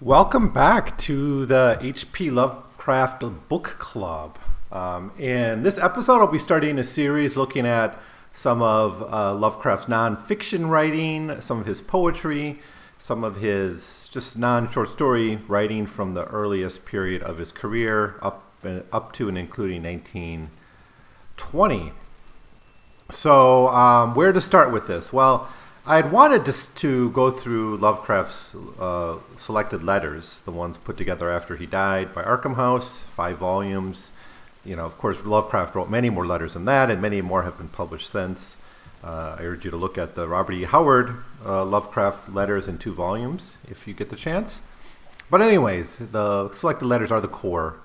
Welcome back to the HP Lovecraft Book Club. Um, in this episode, I'll be starting a series looking at some of uh, Lovecraft's nonfiction writing, some of his poetry, some of his just non short story writing from the earliest period of his career up, up to and including 1920. So, um, where to start with this? Well, I had wanted to, to go through Lovecraft's uh, selected letters, the ones put together after he died by Arkham House, five volumes. You know, of course, Lovecraft wrote many more letters than that, and many more have been published since. Uh, I urge you to look at the Robert E. Howard uh, Lovecraft letters in two volumes if you get the chance. But, anyways, the selected letters are the core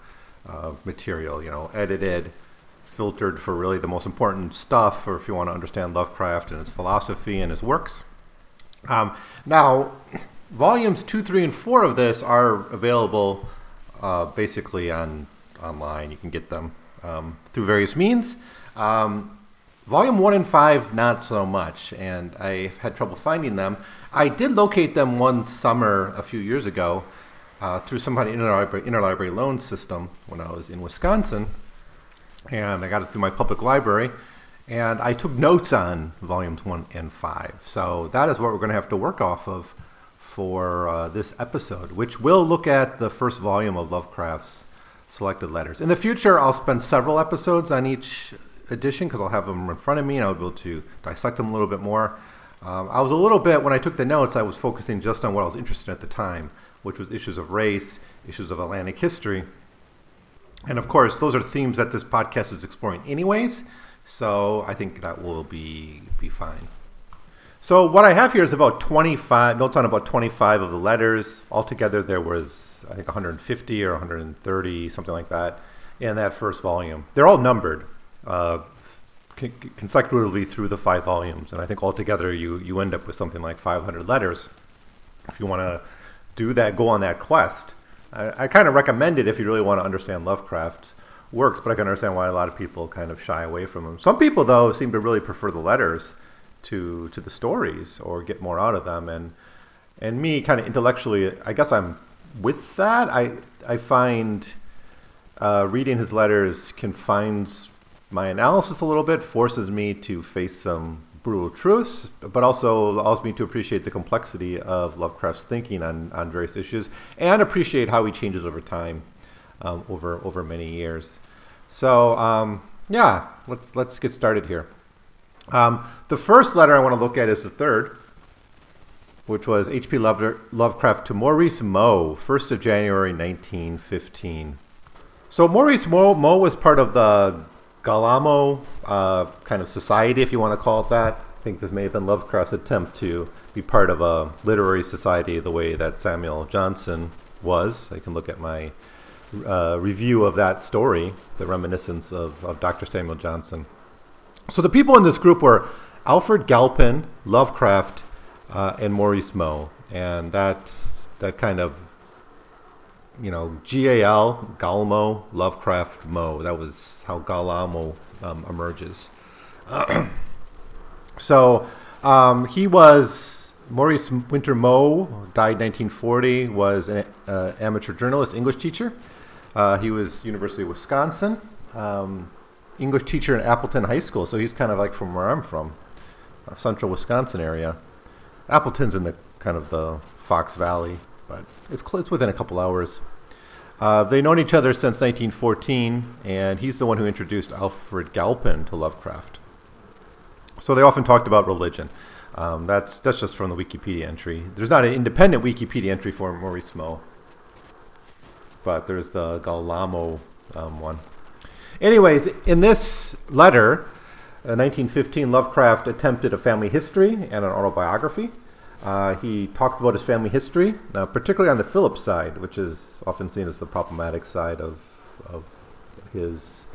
uh, material, you know, edited filtered for really the most important stuff, or if you want to understand Lovecraft and his philosophy and his works. Um, now, volumes two, three, and four of this are available uh, basically on online. You can get them um, through various means. Um, volume one and five, not so much, and I had trouble finding them. I did locate them one summer a few years ago uh, through some kind of interlibrary, interlibrary loan system when I was in Wisconsin and I got it through my public library. And I took notes on volumes one and five. So that is what we're going to have to work off of for uh, this episode, which will look at the first volume of Lovecraft's selected letters. In the future, I'll spend several episodes on each edition because I'll have them in front of me and I'll be able to dissect them a little bit more. Um, I was a little bit, when I took the notes, I was focusing just on what I was interested in at the time, which was issues of race, issues of Atlantic history. And of course, those are themes that this podcast is exploring, anyways. So I think that will be be fine. So what I have here is about 25 notes on about 25 of the letters. Altogether, there was I think 150 or 130, something like that, in that first volume. They're all numbered uh, consecutively through the five volumes, and I think altogether you you end up with something like 500 letters. If you want to do that, go on that quest. I, I kind of recommend it if you really want to understand Lovecraft's works, but I can understand why a lot of people kind of shy away from them. Some people, though, seem to really prefer the letters to to the stories or get more out of them. And and me, kind of intellectually, I guess I'm with that. I I find uh, reading his letters confines my analysis a little bit, forces me to face some brutal truths, but also allows me to appreciate the complexity of Lovecraft's thinking on, on various issues and appreciate how he changes over time, um, over over many years. So um, yeah, let's let's get started here. Um, the first letter I want to look at is the third, which was H.P. Lovecraft to Maurice Moe, 1st of January 1915. So Maurice Moe, Moe was part of the Gallomo uh, kind of society, if you want to call it that. I think this may have been Lovecraft's attempt to be part of a literary society the way that Samuel Johnson was. I can look at my uh, review of that story, the reminiscence of, of Dr. Samuel Johnson. So the people in this group were Alfred Galpin, Lovecraft, uh, and Maurice Moe. And that's that kind of you know, G-A-L, Galmo, Lovecraft, Moe. That was how Gallomo um, emerges. so um, he was Maurice Winter Moe, died 1940, was an uh, amateur journalist, English teacher. Uh, he was University of Wisconsin, um, English teacher in Appleton High School. So he's kind of like from where I'm from, uh, central Wisconsin area. Appleton's in the kind of the Fox Valley but it's, cl- it's within a couple hours. Uh, they've known each other since 1914, and he's the one who introduced Alfred Galpin to Lovecraft. So they often talked about religion. Um, that's that's just from the Wikipedia entry. There's not an independent Wikipedia entry for Maurice Moe, but there's the Gallomo um, one. Anyways, in this letter, uh, 1915, Lovecraft attempted a family history and an autobiography. Uh, he talks about his family history, uh, particularly on the Philip side, which is often seen as the problematic side of, of his,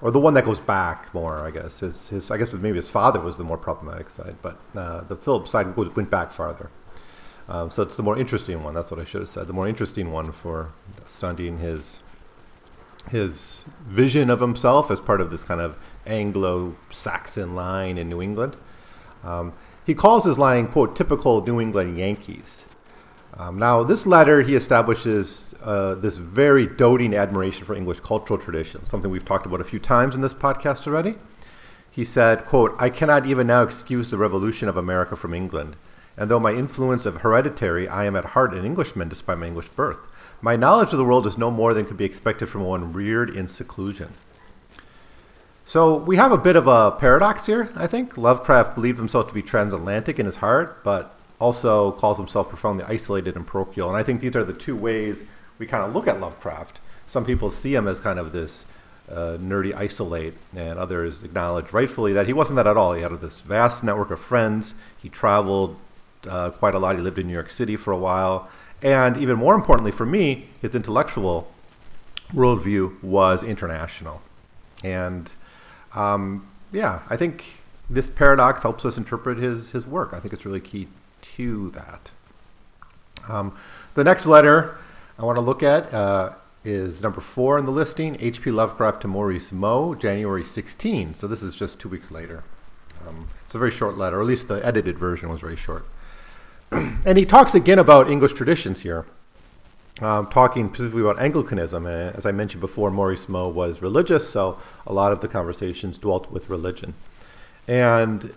or the one that goes back more, I guess. His, his I guess maybe his father was the more problematic side, but uh, the Philip side went back farther. Um, so it's the more interesting one. That's what I should have said. The more interesting one for studying his his vision of himself as part of this kind of Anglo-Saxon line in New England. Um, he calls his line, quote, typical New England Yankees. Um, now, this letter, he establishes uh, this very doting admiration for English cultural tradition, something we've talked about a few times in this podcast already. He said, quote, I cannot even now excuse the revolution of America from England. And though my influence of hereditary, I am at heart an Englishman despite my English birth. My knowledge of the world is no more than could be expected from one reared in seclusion. So we have a bit of a paradox here, I think. Lovecraft believed himself to be transatlantic in his heart, but also calls himself profoundly isolated and parochial. And I think these are the two ways we kind of look at Lovecraft. Some people see him as kind of this uh, nerdy isolate, and others acknowledge rightfully that he wasn't that at all. He had this vast network of friends. He traveled uh, quite a lot. He lived in New York City for a while. And even more importantly for me, his intellectual worldview was international. And um, yeah, I think this paradox helps us interpret his, his work. I think it's really key to that. Um, the next letter I want to look at uh, is number four in the listing H.P. Lovecraft to Maurice Moe, January 16. So this is just two weeks later. Um, it's a very short letter, or at least the edited version was very short. and he talks again about English traditions here, um, talking specifically about Anglicanism. And as I mentioned before, Maurice Moe was religious, so a lot of the conversations dwelt with religion. And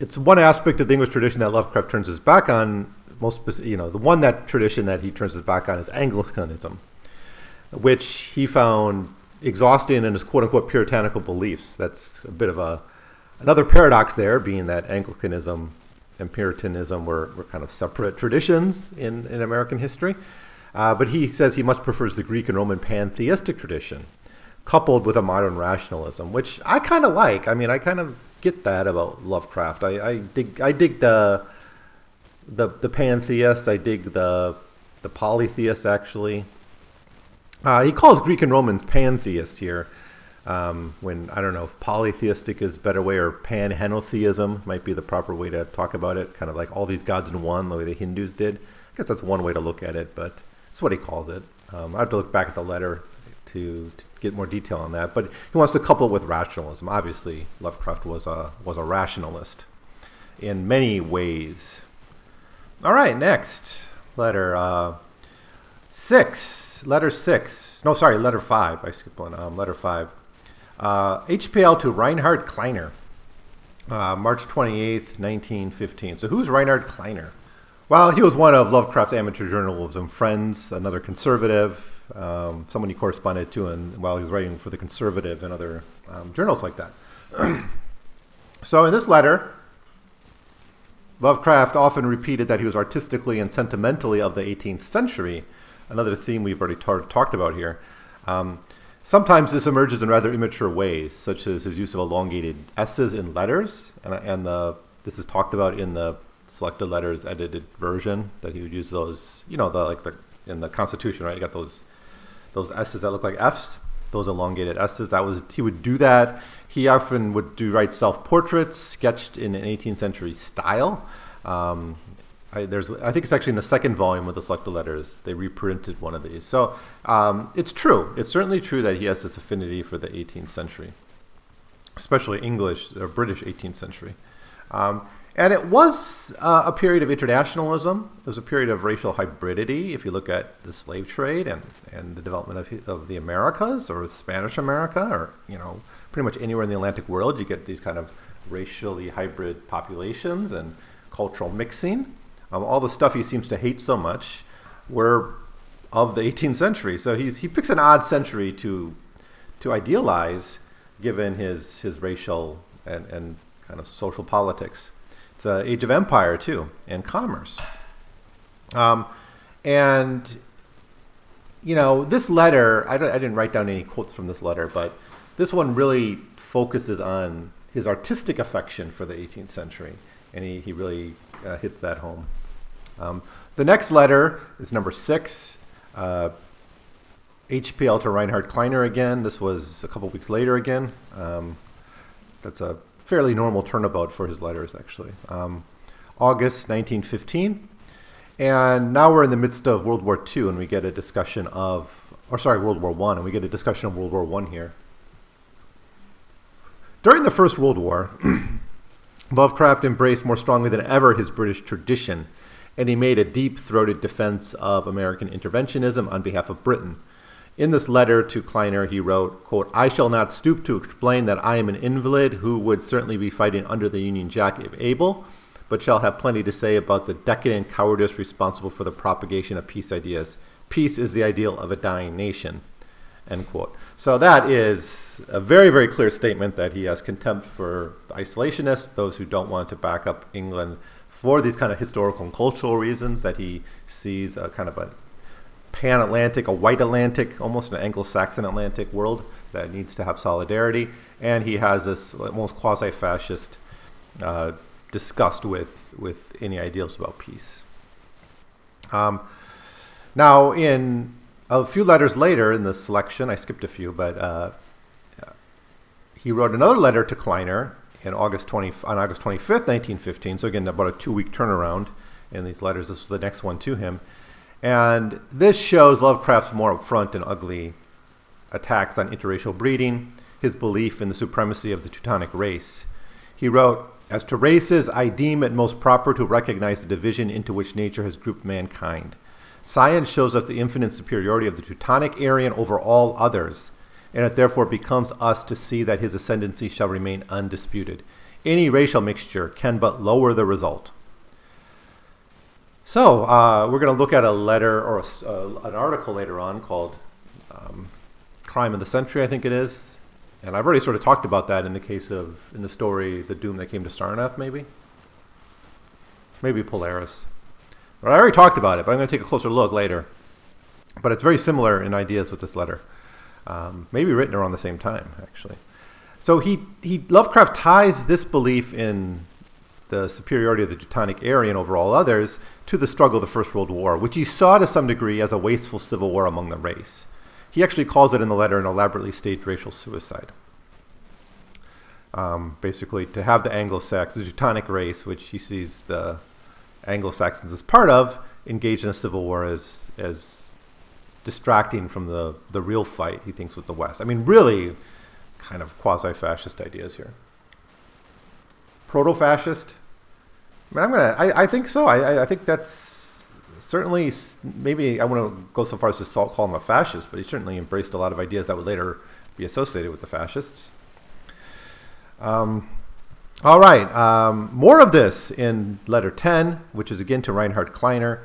it's one aspect of the English tradition that Lovecraft turns his back on. Most, you know, the one that tradition that he turns his back on is Anglicanism, which he found exhausting in his quote-unquote puritanical beliefs. That's a bit of a another paradox there, being that Anglicanism and Puritanism were, were kind of separate traditions in, in American history. Uh, but he says he much prefers the Greek and Roman pantheistic tradition, coupled with a modern rationalism, which I kind of like. I mean, I kind of get that about Lovecraft. I, I dig I dig the the the pantheist. I dig the the polytheist actually. Uh, he calls Greek and Romans pantheist here. Um, when I don't know if polytheistic is a better way or panhenotheism might be the proper way to talk about it. Kind of like all these gods in one, the way the Hindus did. I guess that's one way to look at it, but it's what he calls it. Um, I have to look back at the letter to, to, get more detail on that. But he wants to couple it with rationalism. Obviously, Lovecraft was a was a rationalist in many ways. All right, next letter uh, six. Letter six. No, sorry, letter five. I skipped one. Um, letter five. Uh, HPL to Reinhard Kleiner, uh, March 28th, 1915. So, who's Reinhard Kleiner? Well, he was one of Lovecraft's amateur journalism friends, another conservative, um, someone he corresponded to and while he was writing for the Conservative and other um, journals like that. so in this letter, Lovecraft often repeated that he was artistically and sentimentally of the 18th century, another theme we've already tar- talked about here. Um, sometimes this emerges in rather immature ways, such as his use of elongated S's in letters, and, and the, this is talked about in the selected letters edited version that he would use those, you know, the like the in the Constitution, right? You got those those S's that look like F's, those elongated S's. That was he would do that. He often would do write self portraits sketched in an 18th century style. Um, I, there's, I think it's actually in the second volume of the selected letters. They reprinted one of these. So um, it's true. It's certainly true that he has this affinity for the 18th century, especially English or British 18th century. Um, and it was uh, a period of internationalism. It was a period of racial hybridity. If you look at the slave trade and, and the development of, of the Americas or Spanish America or, you know, pretty much anywhere in the Atlantic world, you get these kind of racially hybrid populations and cultural mixing. Um, all the stuff he seems to hate so much were of the 18th century. So he's, he picks an odd century to, to idealize given his, his racial and, and kind of social politics. It's the age of empire too, and commerce. Um, and you know, this letter, I, I didn't write down any quotes from this letter, but this one really focuses on his artistic affection for the 18th century, and he, he really uh, hits that home. Um, the next letter is number six, uh, HPL to Reinhard Kleiner again. This was a couple weeks later again. Um, that's a fairly normal turnabout for his letters, actually. Um, August 1915. And now we're in the midst of World War II, and we get a discussion of, or sorry, World War One, and we get a discussion of World War One here. During the First World War, Lovecraft embraced more strongly than ever his British tradition and he made a deep throated defense of American interventionism on behalf of Britain. In this letter to Kleiner, he wrote, quote, I shall not stoop to explain that I am an invalid who would certainly be fighting under the Union Jack if able, but shall have plenty to say about the decadent cowardice responsible for the propagation of peace ideas. Peace is the ideal of a dying nation. End quote. So that is a very, very clear statement that he has contempt for isolationists, those who don't want to back up England for these kind of historical and cultural reasons that he sees a kind of a pan-Atlantic, a white Atlantic, almost an Anglo-Saxon Atlantic world that needs to have solidarity, and he has this almost quasi-fascist uh, disgust with with any ideals about peace. Um, now, in a few letters later in the selection, I skipped a few, but uh, he wrote another letter to Kleiner in August 20, on August 25th, 1915. So again, about a two-week turnaround in these letters. This was the next one to him. And this shows Lovecraft's more upfront and ugly attacks on interracial breeding, his belief in the supremacy of the Teutonic race. He wrote, As to races, I deem it most proper to recognize the division into which nature has grouped mankind. Science shows us the infinite superiority of the Teutonic Aryan over all others, and it therefore becomes us to see that his ascendancy shall remain undisputed. Any racial mixture can but lower the result. So uh, we're going to look at a letter or a, uh, an article later on called um, "Crime of the Century," I think it is, and I've already sort of talked about that in the case of in the story "The Doom That Came to Sarnath," maybe, maybe Polaris. But I already talked about it, but I'm going to take a closer look later. But it's very similar in ideas with this letter um, maybe written around the same time, actually. So he, he Lovecraft ties this belief in the superiority of the Teutonic Aryan over all others to the struggle of the First World War, which he saw to some degree as a wasteful civil war among the race. He actually calls it in the letter an elaborately staged racial suicide. Um, basically, to have the Anglo-Saxons, the Teutonic race, which he sees the Anglo-Saxons as part of, engage in a civil war as, as distracting from the, the real fight, he thinks, with the West. I mean, really kind of quasi fascist ideas here. Proto fascist? I'm gonna, I, I think so. I, I think that's certainly, maybe I want to go so far as to call him a fascist, but he certainly embraced a lot of ideas that would later be associated with the fascists. Um, all right, um, more of this in letter 10, which is again to Reinhard Kleiner.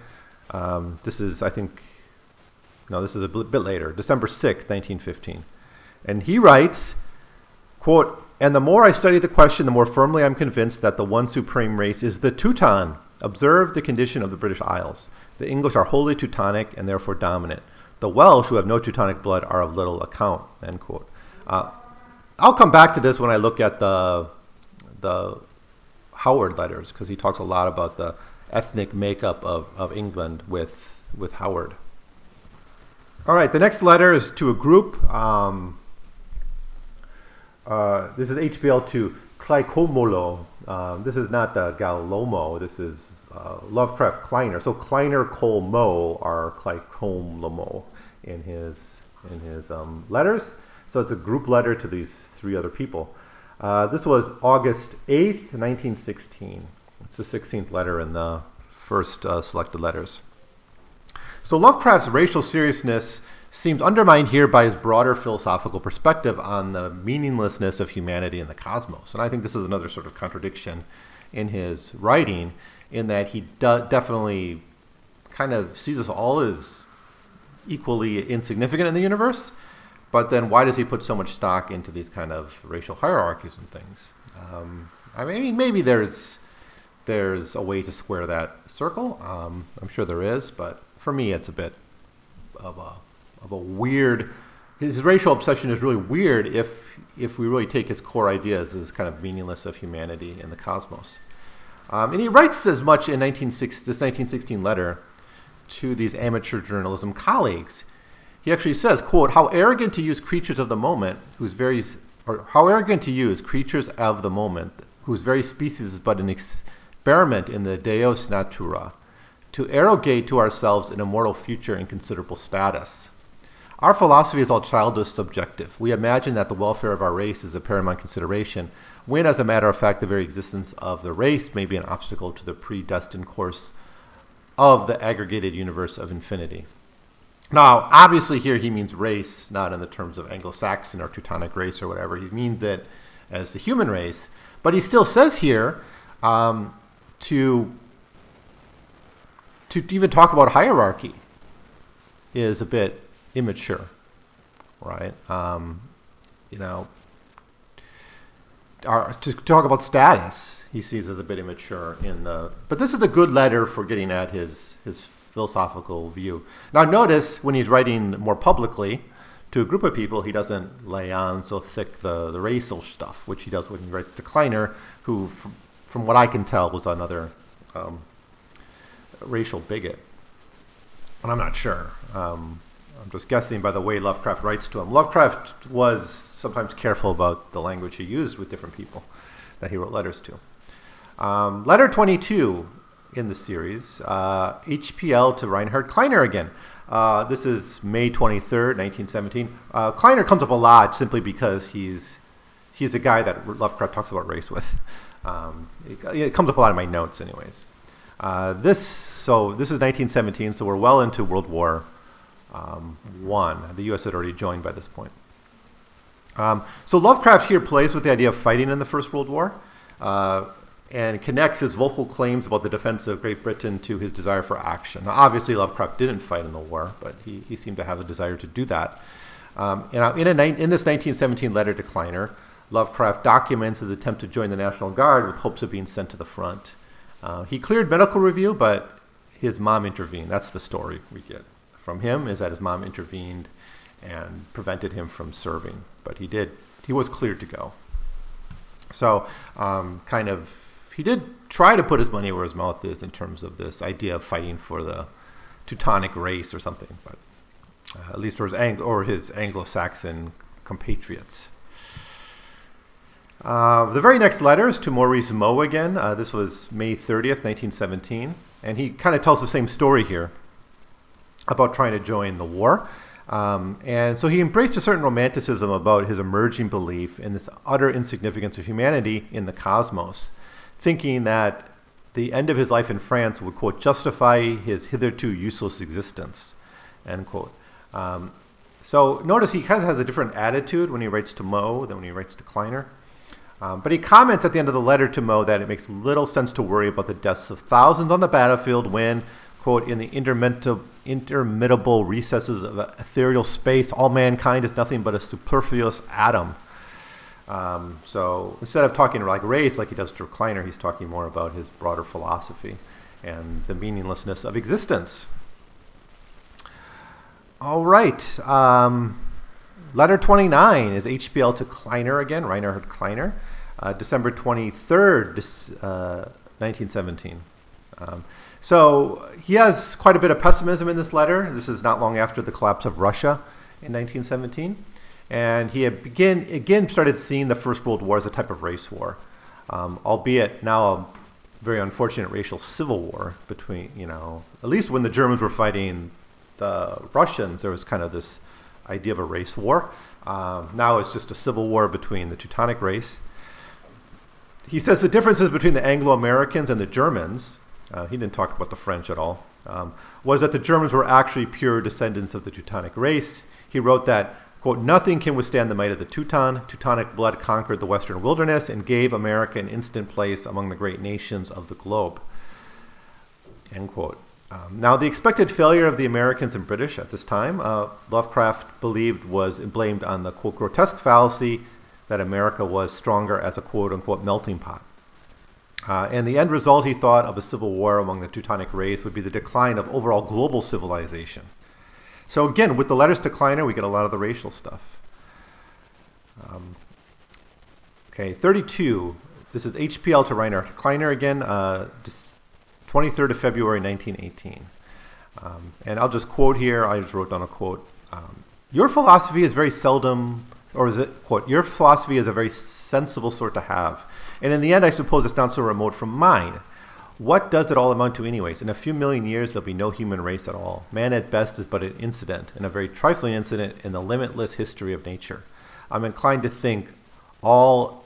Um, this is, I think, no, this is a bit later, December 6, 1915. And he writes, quote, And the more I study the question, the more firmly I'm convinced that the one supreme race is the Teuton. Observe the condition of the British Isles. The English are wholly Teutonic and therefore dominant. The Welsh, who have no Teutonic blood, are of little account. End quote. Uh, I'll come back to this when I look at the the Howard letters because he talks a lot about the ethnic makeup of, of England with with Howard. All right, the next letter is to a group. Um, uh, this is HPL to Kleicomolo. Um, this is not the Gallomo. This is uh, Lovecraft Kleiner. So Kleiner, Cole, Moe are Klaikomlomo in his in his um, letters. So it's a group letter to these three other people. Uh, this was August 8th, 1916. It's the 16th letter in the first uh, selected letters. So Lovecraft's racial seriousness seems undermined here by his broader philosophical perspective on the meaninglessness of humanity and the cosmos. And I think this is another sort of contradiction in his writing, in that he de- definitely kind of sees us all as equally insignificant in the universe. But then, why does he put so much stock into these kind of racial hierarchies and things? Um, I mean, maybe there's there's a way to square that circle. Um, I'm sure there is, but for me, it's a bit of a of a weird. His racial obsession is really weird if if we really take his core ideas as kind of meaningless of humanity and the cosmos. Um, and he writes as much in 1960, this 1916 letter to these amateur journalism colleagues. He actually says, quote, how arrogant to use creatures of the moment, whose very, or how arrogant to use creatures of the moment, whose very species is but an experiment in the Deus Natura, to arrogate to ourselves an immortal future and considerable status. Our philosophy is all childish subjective. We imagine that the welfare of our race is a paramount consideration, when, as a matter of fact, the very existence of the race may be an obstacle to the predestined course of the aggregated universe of infinity. Now, obviously, here he means race, not in the terms of Anglo Saxon or Teutonic race or whatever. He means it as the human race. But he still says here um, to, to even talk about hierarchy is a bit immature, right? Um, you know, our, to talk about status, he sees as a bit immature in the. But this is a good letter for getting at his his philosophical view. Now, notice when he's writing more publicly to a group of people, he doesn't lay on so thick the the racial stuff, which he does when he writes to Kleiner, who, from, from what I can tell, was another um, racial bigot. And I'm not sure. Um, I'm just guessing by the way Lovecraft writes to him. Lovecraft was sometimes careful about the language he used with different people that he wrote letters to. Um, letter 22 in the series, uh, HPL to Reinhard Kleiner again. Uh, this is May 23rd, 1917. Uh, Kleiner comes up a lot simply because he's he's a guy that Lovecraft talks about race with. Um, it, it, comes up a lot in my notes, anyways. Uh, this so this is 1917, so we're well into World War um, One. The U.S. had already joined by this point. Um, so Lovecraft here plays with the idea of fighting in the First World War, uh, and connects his vocal claims about the defense of Great Britain to his desire for action. Now, obviously, Lovecraft didn't fight in the war, but he, he seemed to have a desire to do that. Um, and in, a, in this 1917 letter to Kleiner, Lovecraft documents his attempt to join the National Guard with hopes of being sent to the front. Uh, he cleared medical review, but his mom intervened. That's the story we get from him is that his mom intervened and prevented him from serving. But he did. He was cleared to go. So, um, kind of, he did try to put his money where his mouth is in terms of this idea of fighting for the Teutonic race or something, but uh, at least for his Ang- or his Anglo-Saxon compatriots. Uh, the very next letter is to Maurice Moe again. Uh, this was May 30th, 1917. And he kind of tells the same story here about trying to join the war. Um, and so he embraced a certain romanticism about his emerging belief in this utter insignificance of humanity in the cosmos, thinking that the end of his life in France would, quote, justify his hitherto useless existence, end quote. Um, so notice he kind of has a different attitude when he writes to Moe than when he writes to Kleiner. Um, but he comments at the end of the letter to Moe that it makes little sense to worry about the deaths of thousands on the battlefield when, quote, in the interminable recesses of ethereal space, all mankind is nothing but a superfluous atom. Um, so instead of talking like race, like he does to Kleiner, he's talking more about his broader philosophy and the meaninglessness of existence. All right. Um, letter 29 is HPL to Kleiner again, Reinhard Kleiner, uh, December 23rd, uh, 1917. Um, so he has quite a bit of pessimism in this letter. This is not long after the collapse of Russia in 1917. And he had begin, again started seeing the First World War as a type of race war, um, albeit now a very unfortunate racial civil war between, you know, at least when the Germans were fighting the Russians, there was kind of this idea of a race war. Um, now it's just a civil war between the Teutonic race. He says the differences between the Anglo Americans and the Germans uh, he didn't talk about the French at all, um, was that the Germans were actually pure descendants of the Teutonic race. He wrote that, quote, nothing can withstand the might of the Teuton. Teutonic blood conquered the western wilderness and gave America an instant place among the great nations of the globe, end quote. Um, now, the expected failure of the Americans and British at this time, uh, Lovecraft believed was blamed on the quote grotesque fallacy that America was stronger as a quote unquote melting pot. Uh, and the end result, he thought, of a civil war among the Teutonic race would be the decline of overall global civilization. So again, with the letters to Kleiner, we get a lot of the racial stuff. Um, okay, 32. This is HPL to Reinhard Kleiner again, uh, 23rd of February, 1918. Um, and I'll just quote here. I just wrote down a quote. Um, your philosophy is very seldom, or is it, quote, your philosophy is a very sensible sort to have. And in the end, I suppose it's not so remote from mine. What does it all amount to, anyways? In a few million years, there'll be no human race at all. Man at best is but an incident, and a very trifling incident in the limitless history of nature. I'm inclined to think all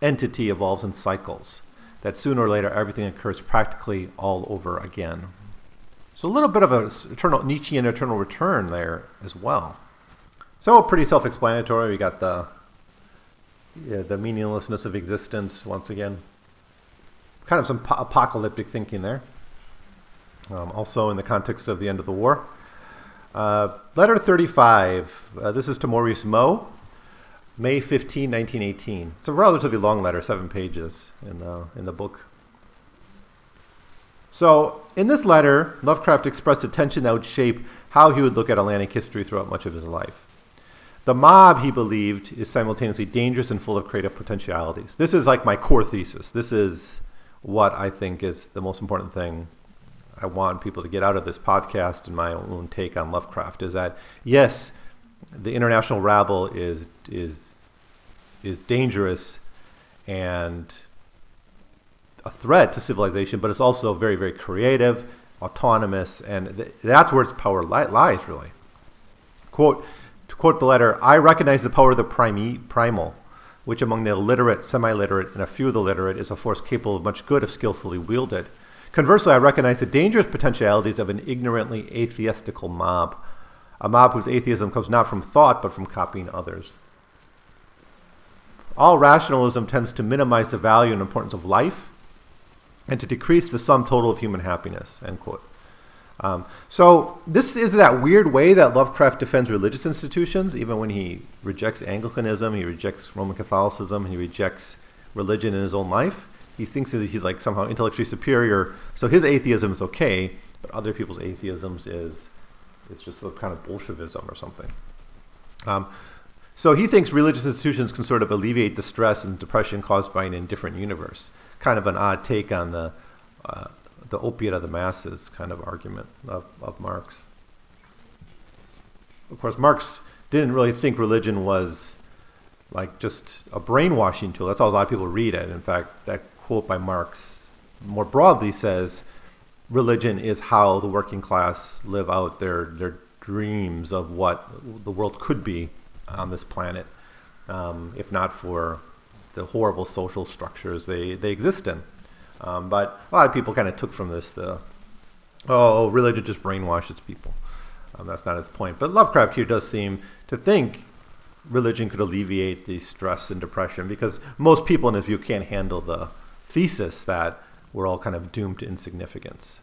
entity evolves in cycles, that sooner or later everything occurs practically all over again. So a little bit of a eternal Nietzschean eternal return there as well. So pretty self-explanatory. We got the yeah, the meaninglessness of existence once again. Kind of some po- apocalyptic thinking there. Um, also in the context of the end of the war. Uh, letter 35. Uh, this is to Maurice Moe, May 15, 1918. It's a relatively long letter, seven pages in, uh, in the book. So, in this letter, Lovecraft expressed a tension that would shape how he would look at Atlantic history throughout much of his life. The mob, he believed, is simultaneously dangerous and full of creative potentialities. This is like my core thesis. This is what I think is the most important thing I want people to get out of this podcast and my own take on Lovecraft is that yes, the international rabble is is is dangerous and a threat to civilization, but it's also very, very creative, autonomous, and th- that's where its power li- lies, really. Quote, quote the letter, I recognize the power of the prime- primal, which among the illiterate, semi literate, and a few of the literate is a force capable of much good if skillfully wielded. Conversely, I recognize the dangerous potentialities of an ignorantly atheistical mob, a mob whose atheism comes not from thought but from copying others. All rationalism tends to minimize the value and importance of life and to decrease the sum total of human happiness, end quote. Um, so this is that weird way that Lovecraft defends religious institutions, even when he rejects Anglicanism, he rejects Roman Catholicism, he rejects religion in his own life. He thinks that he's like somehow intellectually superior. So his atheism is okay, but other people's atheisms is is just a kind of Bolshevism or something. Um, so he thinks religious institutions can sort of alleviate the stress and depression caused by an indifferent universe kind of an odd take on the uh, the opiate of the masses kind of argument of, of Marx. Of course, Marx didn't really think religion was like just a brainwashing tool. That's how a lot of people read it. In fact, that quote by Marx more broadly says religion is how the working class live out their, their dreams of what the world could be on this planet, um, if not for the horrible social structures they, they exist in. Um, but a lot of people kind of took from this the, oh, religion just brainwashes people. Um, that's not his point. But Lovecraft here does seem to think religion could alleviate the stress and depression because most people in his view can't handle the thesis that we're all kind of doomed to insignificance.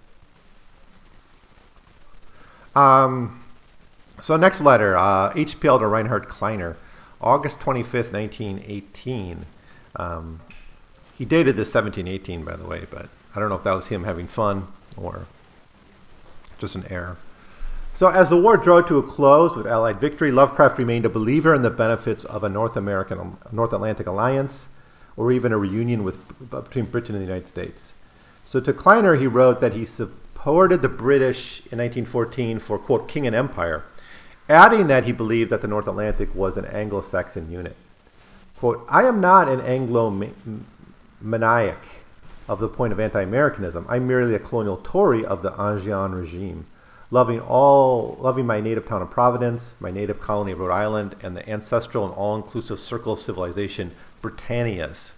Um, so next letter, uh, HPL to Reinhard Kleiner, August 25th, 1918. Um, he dated this 1718, by the way, but I don't know if that was him having fun or just an error. So, as the war drew to a close with Allied victory, Lovecraft remained a believer in the benefits of a North American, North Atlantic alliance, or even a reunion with uh, between Britain and the United States. So, to Kleiner, he wrote that he supported the British in 1914 for quote king and empire, adding that he believed that the North Atlantic was an Anglo-Saxon unit. Quote, I am not an Anglo maniac of the point of anti Americanism. I'm merely a colonial Tory of the Angevin regime, loving all loving my native town of Providence, my native colony of Rhode Island, and the ancestral and all inclusive circle of civilization, Britannia's.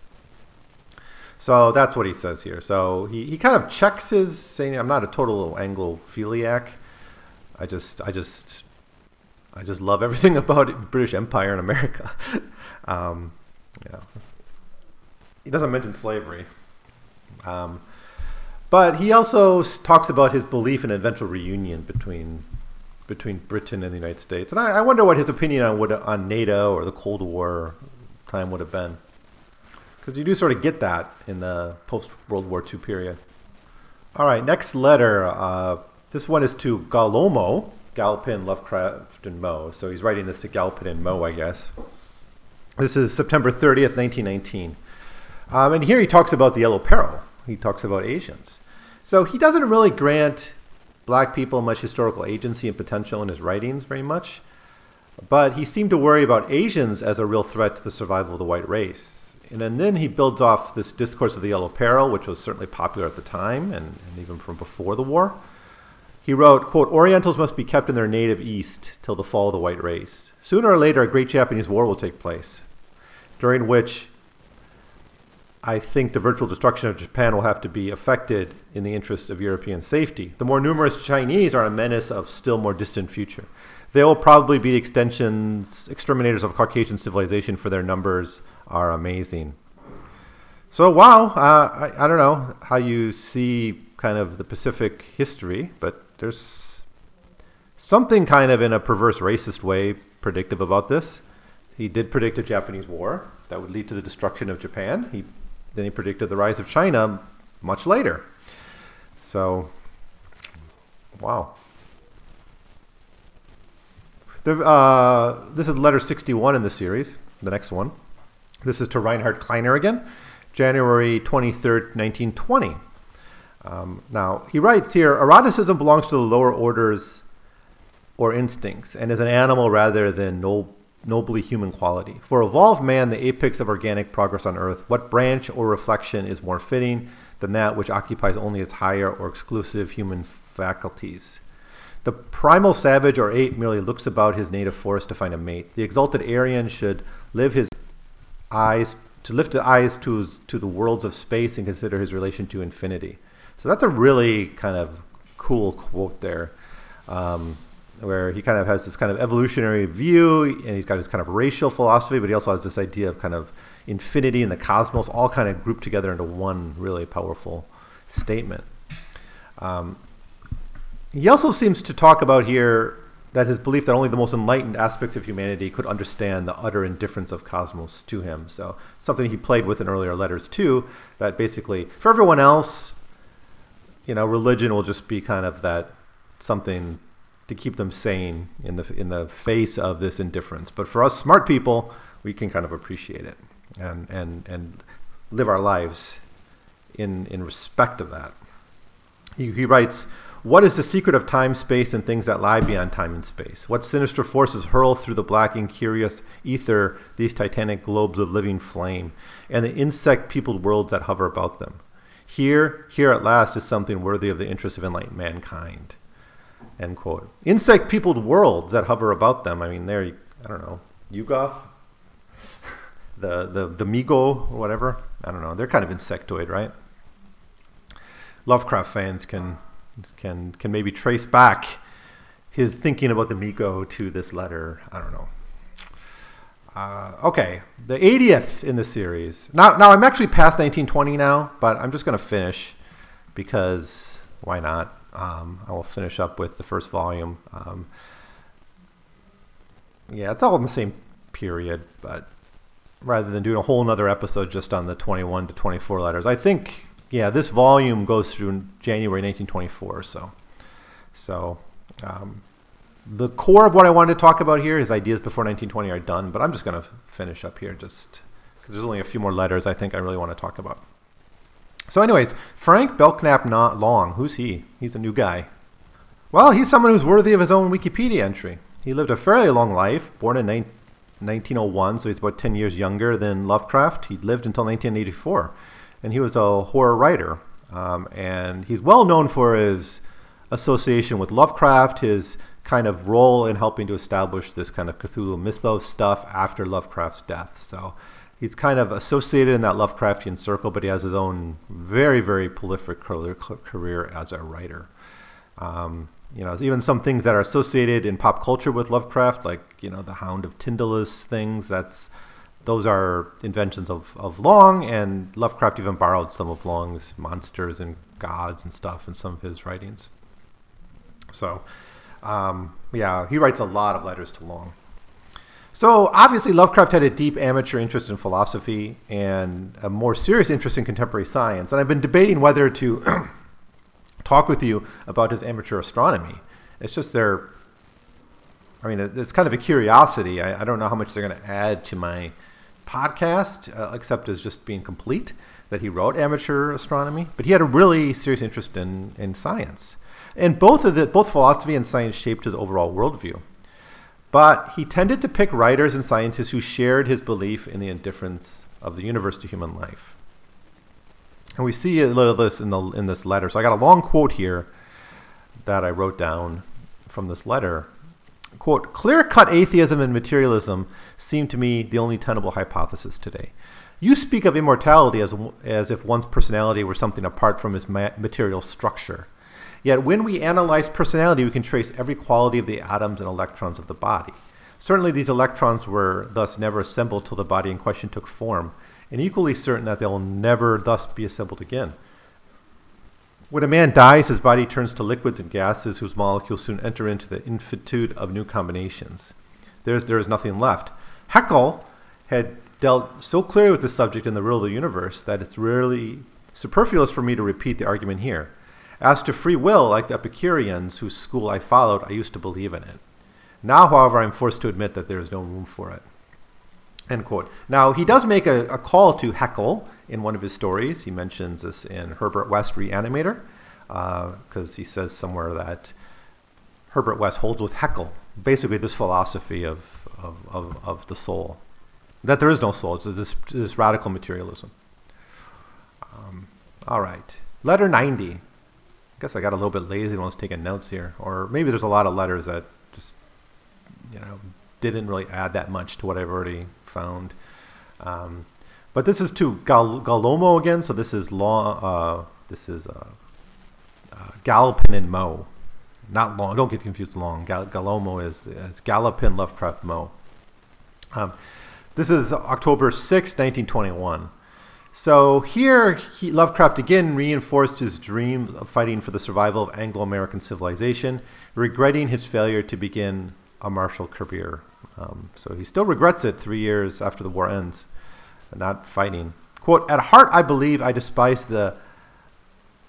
So that's what he says here. So he, he kind of checks his saying I'm not a total Anglophiliac. I just I just I just love everything about British Empire and America. Um, yeah. He doesn't mention slavery. Um, but he also talks about his belief in eventual reunion between between Britain and the United States. And I, I wonder what his opinion on would on NATO or the Cold War time would have been. Because you do sort of get that in the post World War II period. All right, next letter. Uh, this one is to Gallomo, Galpin, Lovecraft, and Moe. So he's writing this to Galpin and Moe, I guess. This is September 30th, 1919. Um, and here he talks about the Yellow Peril. He talks about Asians. So he doesn't really grant black people much historical agency and potential in his writings very much. But he seemed to worry about Asians as a real threat to the survival of the white race. And, and then he builds off this discourse of the Yellow Peril, which was certainly popular at the time and, and even from before the war. He wrote, quote, Orientals must be kept in their native East till the fall of the white race. Sooner or later, a great Japanese war will take place during which I think the virtual destruction of Japan will have to be effected in the interest of European safety. The more numerous Chinese are a menace of still more distant future. They will probably be extensions, exterminators of Caucasian civilization for their numbers are amazing. So, wow, uh, I, I don't know how you see kind of the Pacific history, but there's something kind of in a perverse racist way predictive about this. He did predict a Japanese war that would lead to the destruction of Japan. He then he predicted the rise of China much later. So, wow. The, uh, this is letter 61 in the series, the next one. This is to Reinhard Kleiner again, January 23rd, 1920. Um, now, he writes here eroticism belongs to the lower orders or instincts and is an animal rather than no, nobly human quality. For evolved man, the apex of organic progress on earth, what branch or reflection is more fitting than that which occupies only its higher or exclusive human faculties? The primal savage or ape merely looks about his native forest to find a mate. The exalted Aryan should live his eyes to lift his eyes to to the worlds of space and consider his relation to infinity. So that's a really kind of cool quote there. Um, where he kind of has this kind of evolutionary view and he's got his kind of racial philosophy, but he also has this idea of kind of infinity and the cosmos all kind of grouped together into one really powerful statement. Um, he also seems to talk about here that his belief that only the most enlightened aspects of humanity could understand the utter indifference of cosmos to him. So something he played with in earlier letters too. That basically, for everyone else, you know, religion will just be kind of that something to keep them sane in the in the face of this indifference. But for us smart people, we can kind of appreciate it and and and live our lives in in respect of that. He, he writes, "What is the secret of time, space, and things that lie beyond time and space? What sinister forces hurl through the black and curious ether these titanic globes of living flame, and the insect-peopled worlds that hover about them? Here, here at last is something worthy of the interest of enlightened mankind." End quote. Insect peopled worlds that hover about them. I mean, they're, I don't know, Yuggoth? the, the, the Mi-Go or whatever. I don't know. They're kind of insectoid, right? Lovecraft fans can, can, can maybe trace back his thinking about the Mi-Go to this letter. I don't know. Uh, okay, the 80th in the series. Now, now I'm actually past 1920 now, but I'm just going to finish because why not? Um, I will finish up with the first volume. Um, yeah, it's all in the same period, but rather than doing a whole nother episode just on the 21 to 24 letters, I think, yeah, this volume goes through January 1924. So, so um, the core of what I wanted to talk about here is ideas before 1920 are done, but I'm just going to finish up here just because there's only a few more letters I think I really want to talk about. So, anyways, Frank Belknap not Long. Who's he? He's a new guy. Well, he's someone who's worthy of his own Wikipedia entry. He lived a fairly long life, born in 1901, so he's about 10 years younger than Lovecraft. He lived until 1984, and he was a horror writer. Um, and he's well known for his association with Lovecraft, his kind of role in helping to establish this kind of Cthulhu mythos stuff after Lovecraft's death. So he's kind of associated in that Lovecraftian circle, but he has his own very, very prolific career as a writer. Um, you know, even some things that are associated in pop culture with Lovecraft, like you know, the Hound of Tindalos things. That's those are inventions of, of Long, and Lovecraft even borrowed some of Long's monsters and gods and stuff in some of his writings. So, um, yeah, he writes a lot of letters to Long. So obviously, Lovecraft had a deep amateur interest in philosophy and a more serious interest in contemporary science. And I've been debating whether to talk with you about his amateur astronomy. It's just there. I mean, it's kind of a curiosity. I, I don't know how much they're going to add to my podcast, uh, except as just being complete that he wrote amateur astronomy. But he had a really serious interest in, in science. And both of the, both philosophy and science shaped his overall worldview. But he tended to pick writers and scientists who shared his belief in the indifference of the universe to human life. And we see a little of this in, the, in this letter. So I got a long quote here that I wrote down from this letter. Quote, clear cut atheism and materialism seem to me the only tenable hypothesis today. You speak of immortality as, as if one's personality were something apart from its material structure. Yet when we analyze personality, we can trace every quality of the atoms and electrons of the body. Certainly, these electrons were thus never assembled till the body in question took form, and equally certain that they will never thus be assembled again. When a man dies, his body turns to liquids and gases whose molecules soon enter into the infinitude of new combinations. There's, there is nothing left. Haeckel had dealt so clearly with this subject in The Riddle of the Universe that it's really superfluous for me to repeat the argument here. As to free will, like the Epicureans whose school I followed, I used to believe in it. Now, however, I'm forced to admit that there is no room for it. End quote. Now, he does make a, a call to Haeckel in one of his stories. He mentions this in Herbert West Reanimator, because uh, he says somewhere that Herbert West holds with Haeckel, basically this philosophy of, of, of, of the soul, that there is no soul, it's this, this radical materialism. Um, all right. Letter 90. I guess I got a little bit lazy and I was taking notes here. Or maybe there's a lot of letters that just, you know, didn't really add that much to what I've already found. Um, but this is to Gal- Gallomo again. So this is law. Uh, this is uh, uh, Galpin and Moe, not long. Don't get confused. Long Gal- Gallomo is, is Galpin Lovecraft Moe. Um, this is October 6, 1921. So here, he, Lovecraft again reinforced his dream of fighting for the survival of Anglo American civilization, regretting his failure to begin a martial career. Um, so he still regrets it three years after the war ends, not fighting. Quote, At heart, I believe I despise the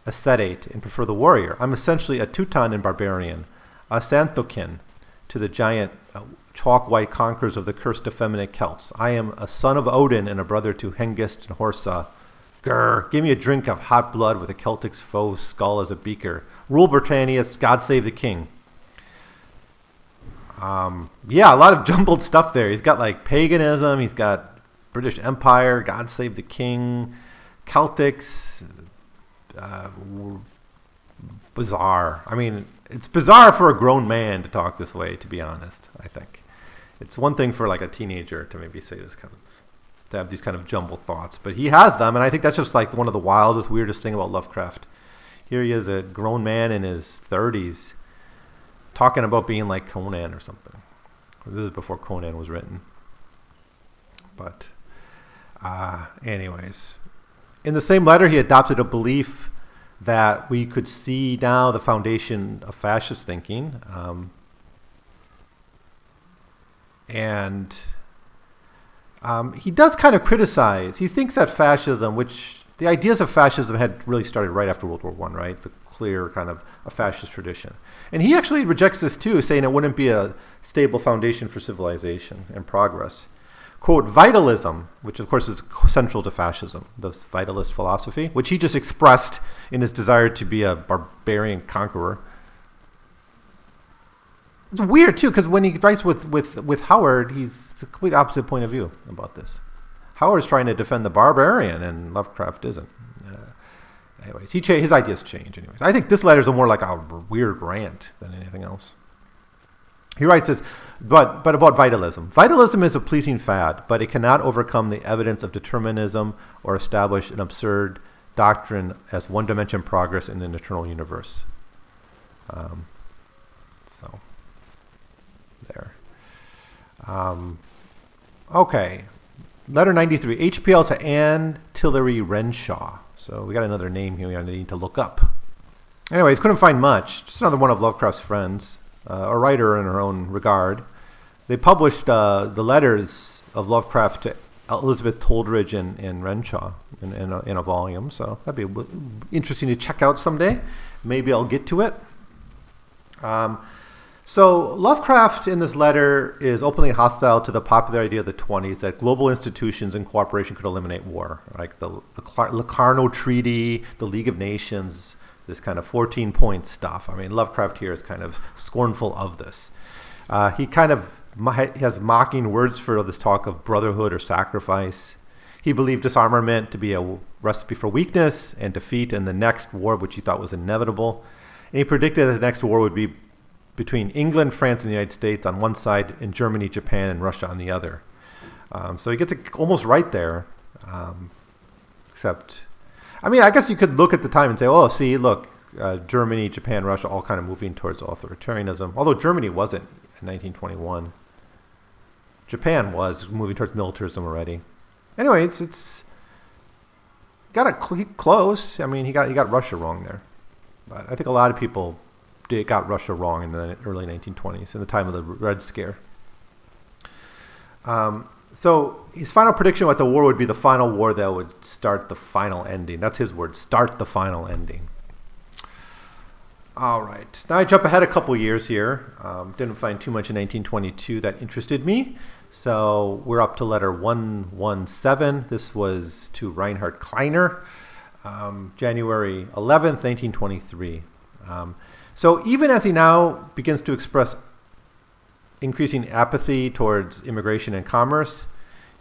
aesthete and prefer the warrior. I'm essentially a Teuton and barbarian, a Xanthokin to the giant uh, chalk white conquerors of the cursed effeminate Celts. I am a son of Odin and a brother to Hengist and Horsa. Grr, give me a drink of hot blood with a Celtic's foe's skull as a beaker. Rule Britannia, God save the king. Um, yeah, a lot of jumbled stuff there. He's got like paganism, he's got British Empire, God Save the King, Celtics, uh, bizarre. I mean, it's bizarre for a grown man to talk this way, to be honest, I think. It's one thing for like a teenager to maybe say this kind of to have these kind of jumbled thoughts, but he has them, and I think that's just like one of the wildest, weirdest thing about Lovecraft. Here he is, a grown man in his 30s, talking about being like Conan or something. This is before Conan was written. But, uh, anyways, in the same letter, he adopted a belief that we could see now the foundation of fascist thinking. Um, and um, he does kind of criticize. He thinks that fascism, which the ideas of fascism had really started right after World War One, right? The clear kind of a fascist tradition. And he actually rejects this too, saying it wouldn't be a stable foundation for civilization and progress. Quote, vitalism, which of course is central to fascism, the vitalist philosophy, which he just expressed in his desire to be a barbarian conqueror. It's weird too, because when he writes with, with, with Howard, he's the complete opposite point of view about this. Howard's trying to defend the barbarian, and Lovecraft isn't anyways, he cha- his ideas change. Anyways, I think this letter is more like a weird rant than anything else. He writes this, but but about vitalism. Vitalism is a pleasing fad, but it cannot overcome the evidence of determinism or establish an absurd doctrine as one-dimension progress in an eternal universe. Um, so there. Um, okay, letter ninety-three. HPL to Anne Tillery Renshaw. So we got another name here we need to look up. Anyways, couldn't find much. Just another one of Lovecraft's friends, uh, a writer in her own regard. They published uh, the letters of Lovecraft to Elizabeth Toldridge and, and Renshaw in, in, a, in a volume. So that'd be interesting to check out someday. Maybe I'll get to it. Um, so Lovecraft in this letter is openly hostile to the popular idea of the 20s that global institutions and cooperation could eliminate war, like the, the Locarno Treaty, the League of Nations, this kind of 14 point stuff. I mean, Lovecraft here is kind of scornful of this. Uh, he kind of has mocking words for this talk of brotherhood or sacrifice. He believed disarmament to be a recipe for weakness and defeat in the next war, which he thought was inevitable. And he predicted that the next war would be between England, France, and the United States on one side, and Germany, Japan, and Russia on the other. Um, so he gets it almost right there. Um, except, I mean, I guess you could look at the time and say, oh, see, look, uh, Germany, Japan, Russia, all kind of moving towards authoritarianism. Although Germany wasn't in 1921. Japan was moving towards militarism already. Anyways, it's got it cl- close. I mean, he got he got Russia wrong there, but I think a lot of people got Russia wrong in the early 1920s, in the time of the Red Scare. Um, so his final prediction what the war would be the final war that would start the final ending. That's his word. Start the final ending. All right. Now I jump ahead a couple years here. Um, didn't find too much in 1922 that interested me. So we're up to letter 117. This was to Rheinhart Kleiner, um, January 11th, 1923. Um, so even as he now begins to express increasing apathy towards immigration and commerce,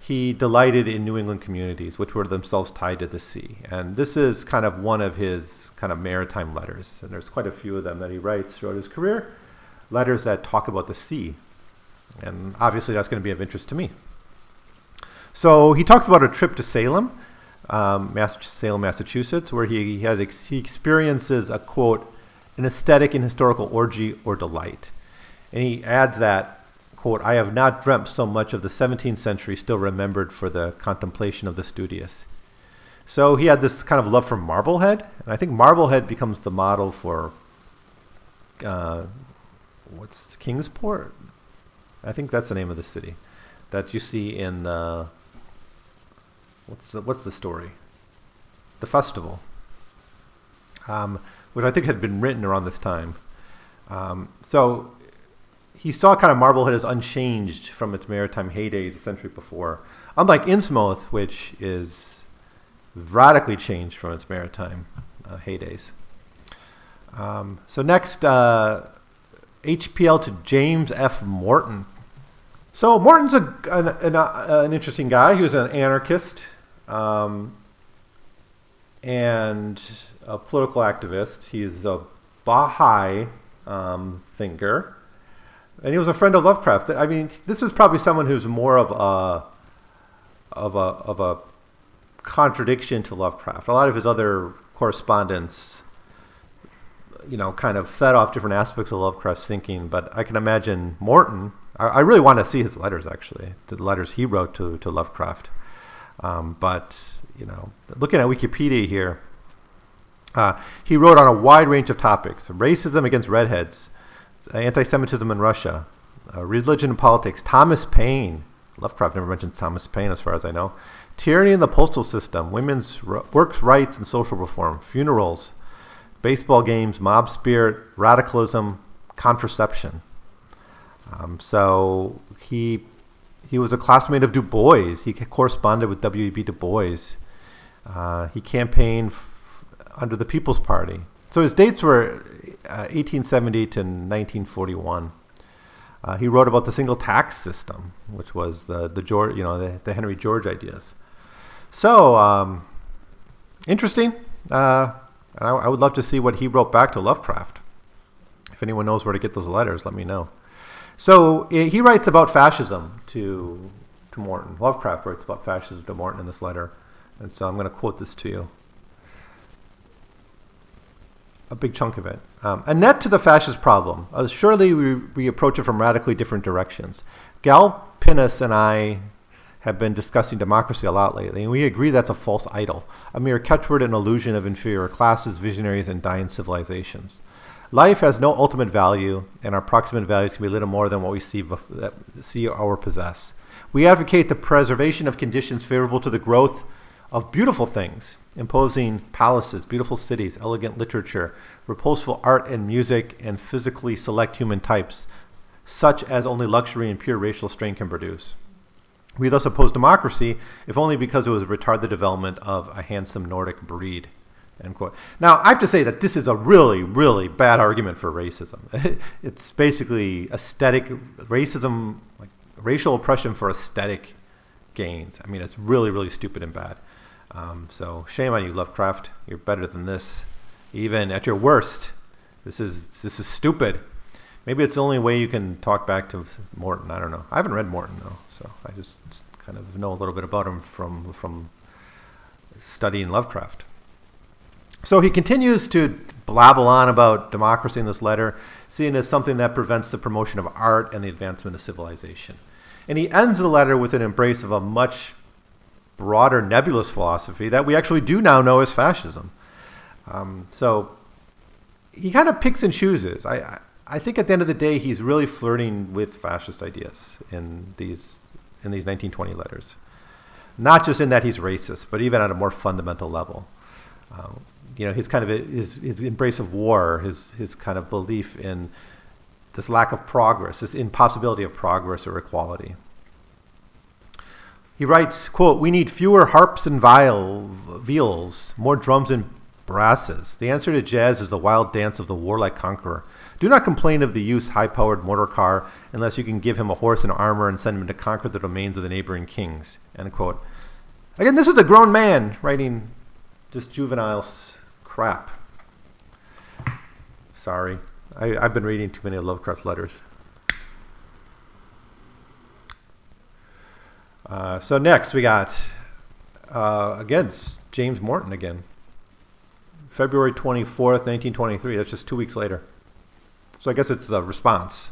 he delighted in New England communities, which were themselves tied to the sea. And this is kind of one of his kind of maritime letters. And there's quite a few of them that he writes throughout his career, letters that talk about the sea. And obviously, that's going to be of interest to me. So he talks about a trip to Salem, um, Salem, Massachusetts, where he, he, had he experiences a quote, an aesthetic and historical orgy or delight. And he adds that quote, I have not dreamt so much of the 17th century still remembered for the contemplation of the studious. So he had this kind of love for Marblehead, and I think Marblehead becomes the model for uh, what's Kingsport? I think that's the name of the city that you see in the what's the, what's the story? The festival, um, which I think had been written around this time. Um, so he saw kind of Marblehead as unchanged from its maritime heydays a century before. Unlike Innsmouth, which is radically changed from its maritime uh, heydays. Um, so next, uh, HPL to James F. Morton. So Morton's a, an, an, uh, an interesting guy. He was an anarchist um, and a political activist. He's a Baha'i um, thinker and he was a friend of Lovecraft. I mean, this is probably someone who's more of a of a of a contradiction to Lovecraft. A lot of his other correspondence, you know, kind of fed off different aspects of Lovecraft's thinking. But I can imagine Morton. I, I really want to see his letters actually, the letters he wrote to to Lovecraft. Um, but you know, looking at Wikipedia here, uh, he wrote on a wide range of topics: racism against redheads anti-Semitism in Russia, uh, religion and politics. Thomas Paine, Lovecraft never mentions Thomas Paine, as far as I know. Tyranny in the postal system, women's works rights and social reform, funerals, baseball games, mob spirit, radicalism, contraception. Um, so he he was a classmate of Du Bois. He corresponded with W.E.B. Du Bois. Uh, he campaigned f- under the People's Party. So his dates were 1870 uh, to 1941. Uh, he wrote about the single tax system, which was the the George, you know, the, the Henry George ideas. So um, interesting. Uh, I, I, would love to see what he wrote back to Lovecraft. If anyone knows where to get those letters, let me know. So he writes about fascism to to Morton. Lovecraft writes about fascism to Morton in this letter, and so I'm going to quote this to you a big chunk of it. Um, a net to the fascist problem. Uh, surely we, we approach it from radically different directions. Gal Pinnis and I have been discussing democracy a lot lately, and we agree that's a false idol, a mere catchword and illusion of inferior classes, visionaries, and dying civilizations. Life has no ultimate value, and our proximate values can be little more than what we see, bef- see or possess. We advocate the preservation of conditions favorable to the growth of beautiful things, imposing palaces, beautiful cities, elegant literature, repulsive art and music, and physically select human types, such as only luxury and pure racial strain can produce. We thus oppose democracy, if only because it would retard the development of a handsome Nordic breed. End quote. Now, I have to say that this is a really, really bad argument for racism. it's basically aesthetic racism, like racial oppression for aesthetic gains. I mean, it's really, really stupid and bad. Um, so shame on you, Lovecraft. You're better than this. Even at your worst, this is this is stupid. Maybe it's the only way you can talk back to Morton. I don't know. I haven't read Morton though, so I just kind of know a little bit about him from from studying Lovecraft. So he continues to blabble on about democracy in this letter, seeing it as something that prevents the promotion of art and the advancement of civilization. And he ends the letter with an embrace of a much broader nebulous philosophy that we actually do now know as fascism. Um, so he kind of picks and chooses. I, I think at the end of the day, he's really flirting with fascist ideas in these in these 1920 letters. Not just in that he's racist, but even at a more fundamental level. Um, you know, his kind of his, his embrace of war, his his kind of belief in this lack of progress, this impossibility of progress or equality. He writes, quote, We need fewer harps and viol, viols, more drums and brasses. The answer to jazz is the wild dance of the warlike conqueror. Do not complain of the youth's high powered motor car unless you can give him a horse and armor and send him to conquer the domains of the neighboring kings. End quote. Again, this is a grown man writing this juvenile crap. Sorry. I, I've been reading too many Lovecraft letters. Uh, so next we got uh, again James Morton again. February 24th, 1923. That's just two weeks later. So I guess it's a response.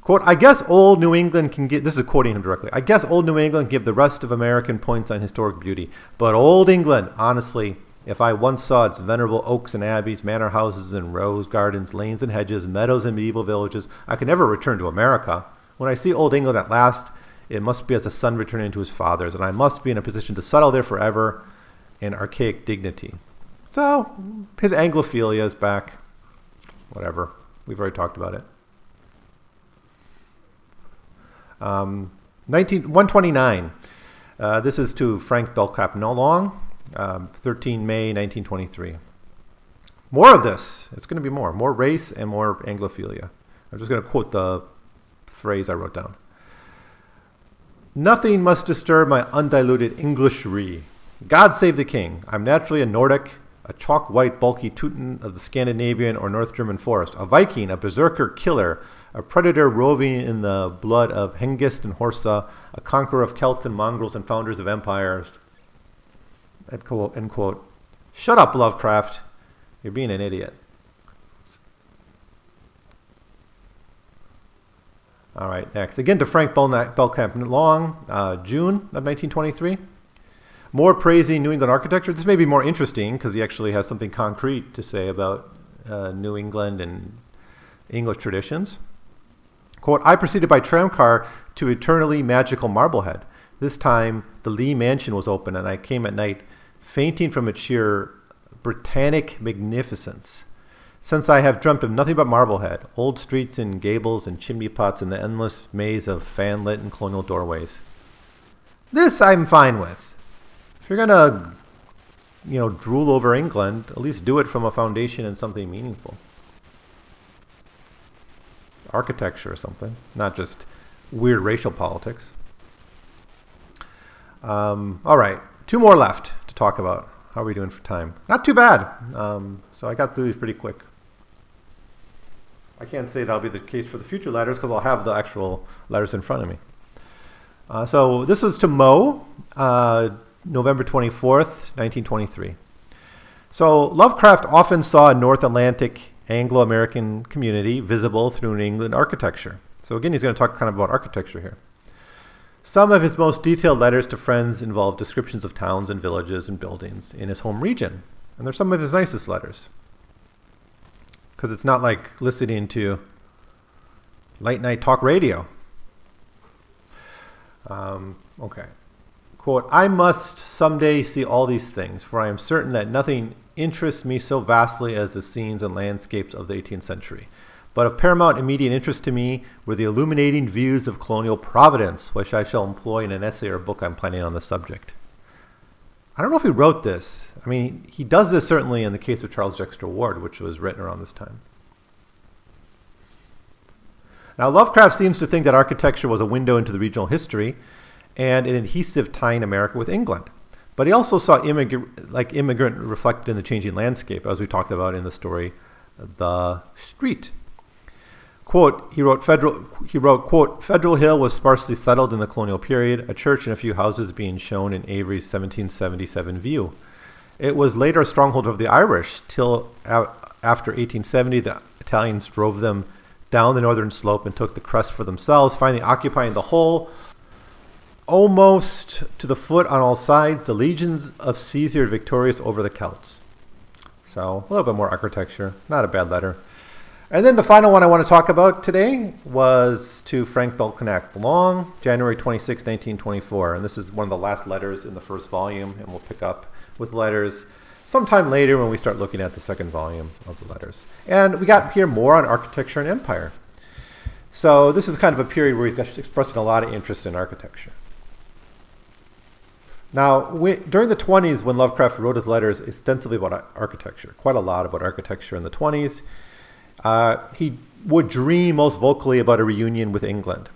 Quote, I guess old New England can get, this is quoting him directly, I guess old New England give the rest of American points on historic beauty. But old England, honestly, if I once saw its venerable oaks and abbeys, manor houses and rose gardens, lanes and hedges, meadows and medieval villages, I could never return to America. When I see old England at last, it must be as a son returning to his father's, and I must be in a position to settle there forever in archaic dignity. So his Anglophilia is back. Whatever. We've already talked about it. Um, 19, 129. Uh, this is to Frank Belknap Long, um, 13 May 1923. More of this. It's going to be more. More race and more Anglophilia. I'm just going to quote the phrase I wrote down. Nothing must disturb my undiluted Englishry. God save the king. I'm naturally a Nordic, a chalk white, bulky Teuton of the Scandinavian or North German forest, a Viking, a berserker killer, a predator roving in the blood of Hengist and Horsa, a conqueror of Celts and mongrels and founders of empires. End quote. End quote. Shut up, Lovecraft. You're being an idiot. All right, next. Again to Frank Belknap Long, uh, June of 1923. More praising New England architecture. This may be more interesting because he actually has something concrete to say about uh, New England and English traditions. Quote, I proceeded by tramcar to eternally magical Marblehead. This time the Lee Mansion was open and I came at night fainting from its sheer Britannic magnificence. Since I have dreamt of nothing but Marblehead, old streets and gables and chimney pots and the endless maze of fanlit and colonial doorways. This I'm fine with. If you're gonna, you know, drool over England, at least do it from a foundation in something meaningful. Architecture or something, not just weird racial politics. Um, all right, two more left to talk about. How are we doing for time? Not too bad. Um, so I got through these pretty quick. I can't say that'll be the case for the future letters because I'll have the actual letters in front of me. Uh, so this is to Moe, uh, November 24th, 1923. So Lovecraft often saw a North Atlantic Anglo-American community visible through New England architecture. So again, he's going to talk kind of about architecture here. Some of his most detailed letters to friends involve descriptions of towns and villages and buildings in his home region. And they're some of his nicest letters because it's not like listening to late night talk radio. Um, okay. Quote, I must someday see all these things, for I am certain that nothing interests me so vastly as the scenes and landscapes of the 18th century. But of paramount immediate interest to me were the illuminating views of colonial providence, which I shall employ in an essay or book I'm planning on the subject. I don't know if he wrote this. I mean, he does this certainly in the case of Charles Dexter Ward, which was written around this time. Now, Lovecraft seems to think that architecture was a window into the regional history and an adhesive tying America with England. But he also saw immigrant, like immigrant reflected in the changing landscape, as we talked about in the story, The Street. Quote, he wrote, Federal, he wrote, quote, Federal Hill was sparsely settled in the colonial period, a church and a few houses being shown in Avery's 1777 view. It was later a stronghold of the Irish till after 1870 the Italians drove them down the northern slope and took the crest for themselves, finally occupying the whole almost to the foot on all sides. The legions of Caesar victorious over the Celts. So a little bit more architecture, not a bad letter. And then the final one I want to talk about today was to Frank Belknap Long, January 26, 1924. And this is one of the last letters in the first volume, and we'll pick up with letters sometime later when we start looking at the second volume of the letters. And we got here more on architecture and empire. So this is kind of a period where he's expressing a lot of interest in architecture. Now, we, during the 20s, when Lovecraft wrote his letters extensively about architecture, quite a lot about architecture in the 20s, uh, he would dream most vocally about a reunion with England.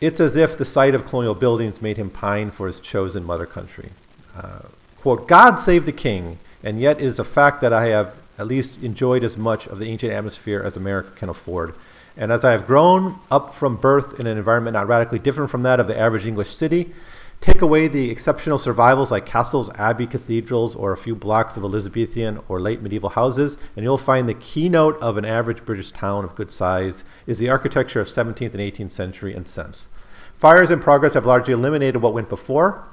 It's as if the sight of colonial buildings made him pine for his chosen mother country. Uh, quote, God save the king, and yet it is a fact that I have at least enjoyed as much of the ancient atmosphere as America can afford. And as I have grown up from birth in an environment not radically different from that of the average English city, Take away the exceptional survivals like castles, abbey, cathedrals, or a few blocks of Elizabethan or late medieval houses, and you'll find the keynote of an average British town of good size is the architecture of 17th and 18th century and since. Fires in progress have largely eliminated what went before,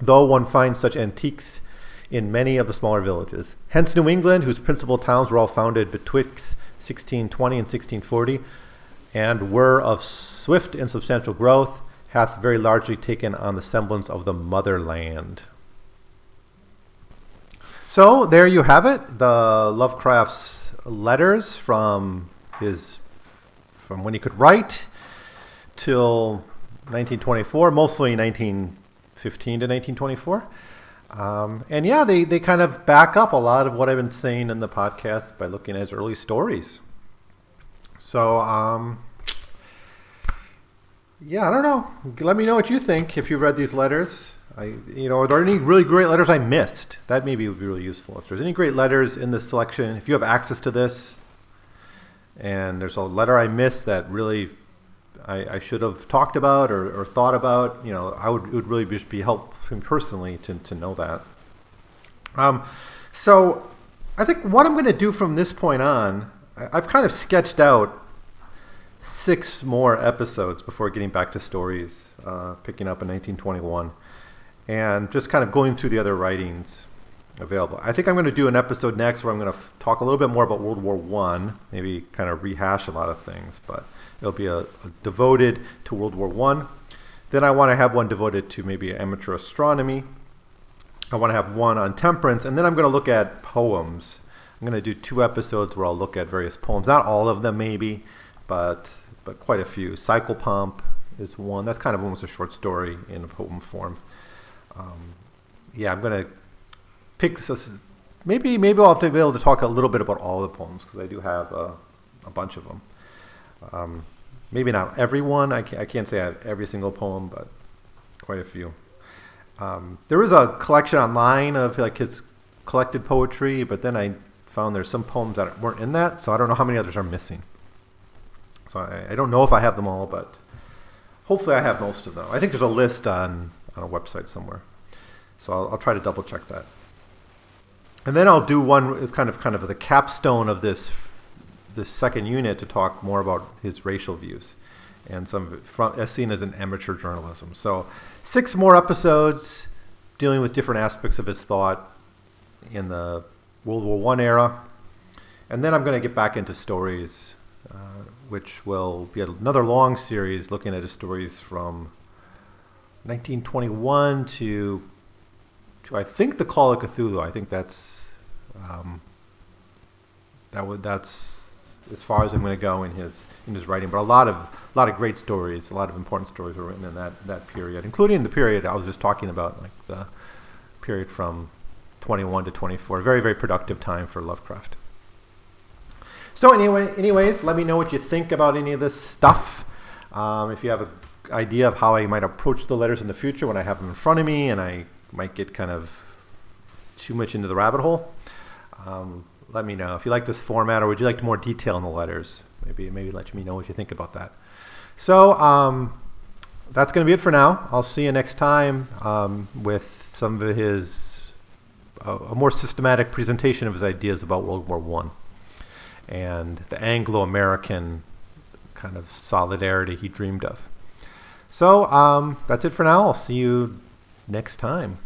though one finds such antiques in many of the smaller villages. Hence, New England, whose principal towns were all founded betwixt 1620 and 1640, and were of swift and substantial growth, hath very largely taken on the semblance of the motherland. So there you have it, the Lovecraft's letters from his from when he could write till 1924, mostly 1915 to 1924. Um, and yeah, they, they kind of back up a lot of what I've been saying in the podcast by looking at his early stories. So, um, yeah, I don't know. Let me know what you think if you've read these letters. I, you know, are there any really great letters I missed? That maybe would be really useful. If there's any great letters in this selection, if you have access to this, and there's a letter I missed that really I, I should have talked about or, or, thought about, you know, I would it would really just be helpful personally to, to know that. Um, so I think what I'm going to do from this point on, I've kind of sketched out six more episodes before getting back to stories, uh, picking up in 1921, and just kind of going through the other writings available. I think I'm going to do an episode next where I'm going to f- talk a little bit more about World War One, maybe kind of rehash a lot of things, but it'll be a, a devoted to World War One. Then I want to have one devoted to maybe amateur astronomy. I want to have one on temperance, and then I'm going to look at poems. I'm going to do two episodes where I'll look at various poems, not all of them maybe, but but quite a few. Psychopompos is one. That's kind of almost a short story in a poem form. Um, yeah, I'm gonna pick this. Maybe maybe I'll have to be able to talk a little bit about all the poems because I do have a, a bunch of them. Um, maybe not every one. I can't, I can't say I have every single poem, but quite a few. Um, there is a collection online of like his collected poetry, but then I found there's some poems that weren't in that, so I don't know how many others are missing. So I, I, don't know if I have them all, but hopefully I have most of them. I think there's a list on, on a website somewhere. So I'll, I'll try to double check that. And then I'll do one is kind of kind of the capstone of this this second unit to talk more about his racial views and some of it from, as seen as an amateur journalism. So six more episodes dealing with different aspects of his thought in the World War One era, and then I'm going to get back into stories which will be another long series looking at his stories from 1921 to, to I think the Call of Cthulhu. I think that's um, that would that's as far as I'm going to go in his in his writing. But a lot of a lot of great stories, a lot of important stories were written in that that period, including the period I was just talking about, like the period from 21 to 24. Very very productive time for Lovecraft. So anyway, anyways, let me know what you think about any of this stuff. Um, if you have an idea of how I might approach the letters in the future when I have them in front of me and I might get kind of too much into the rabbit hole, um, let me know if you like this format, or would you like more detail in the letters? Maybe maybe let me know what you think about that. So um, that's going to be it for now. I'll see you next time um, with some of his a more systematic presentation of his ideas about World War One and the Anglo-American kind of solidarity he dreamed of. So um, that's it for now. I'll see you next time.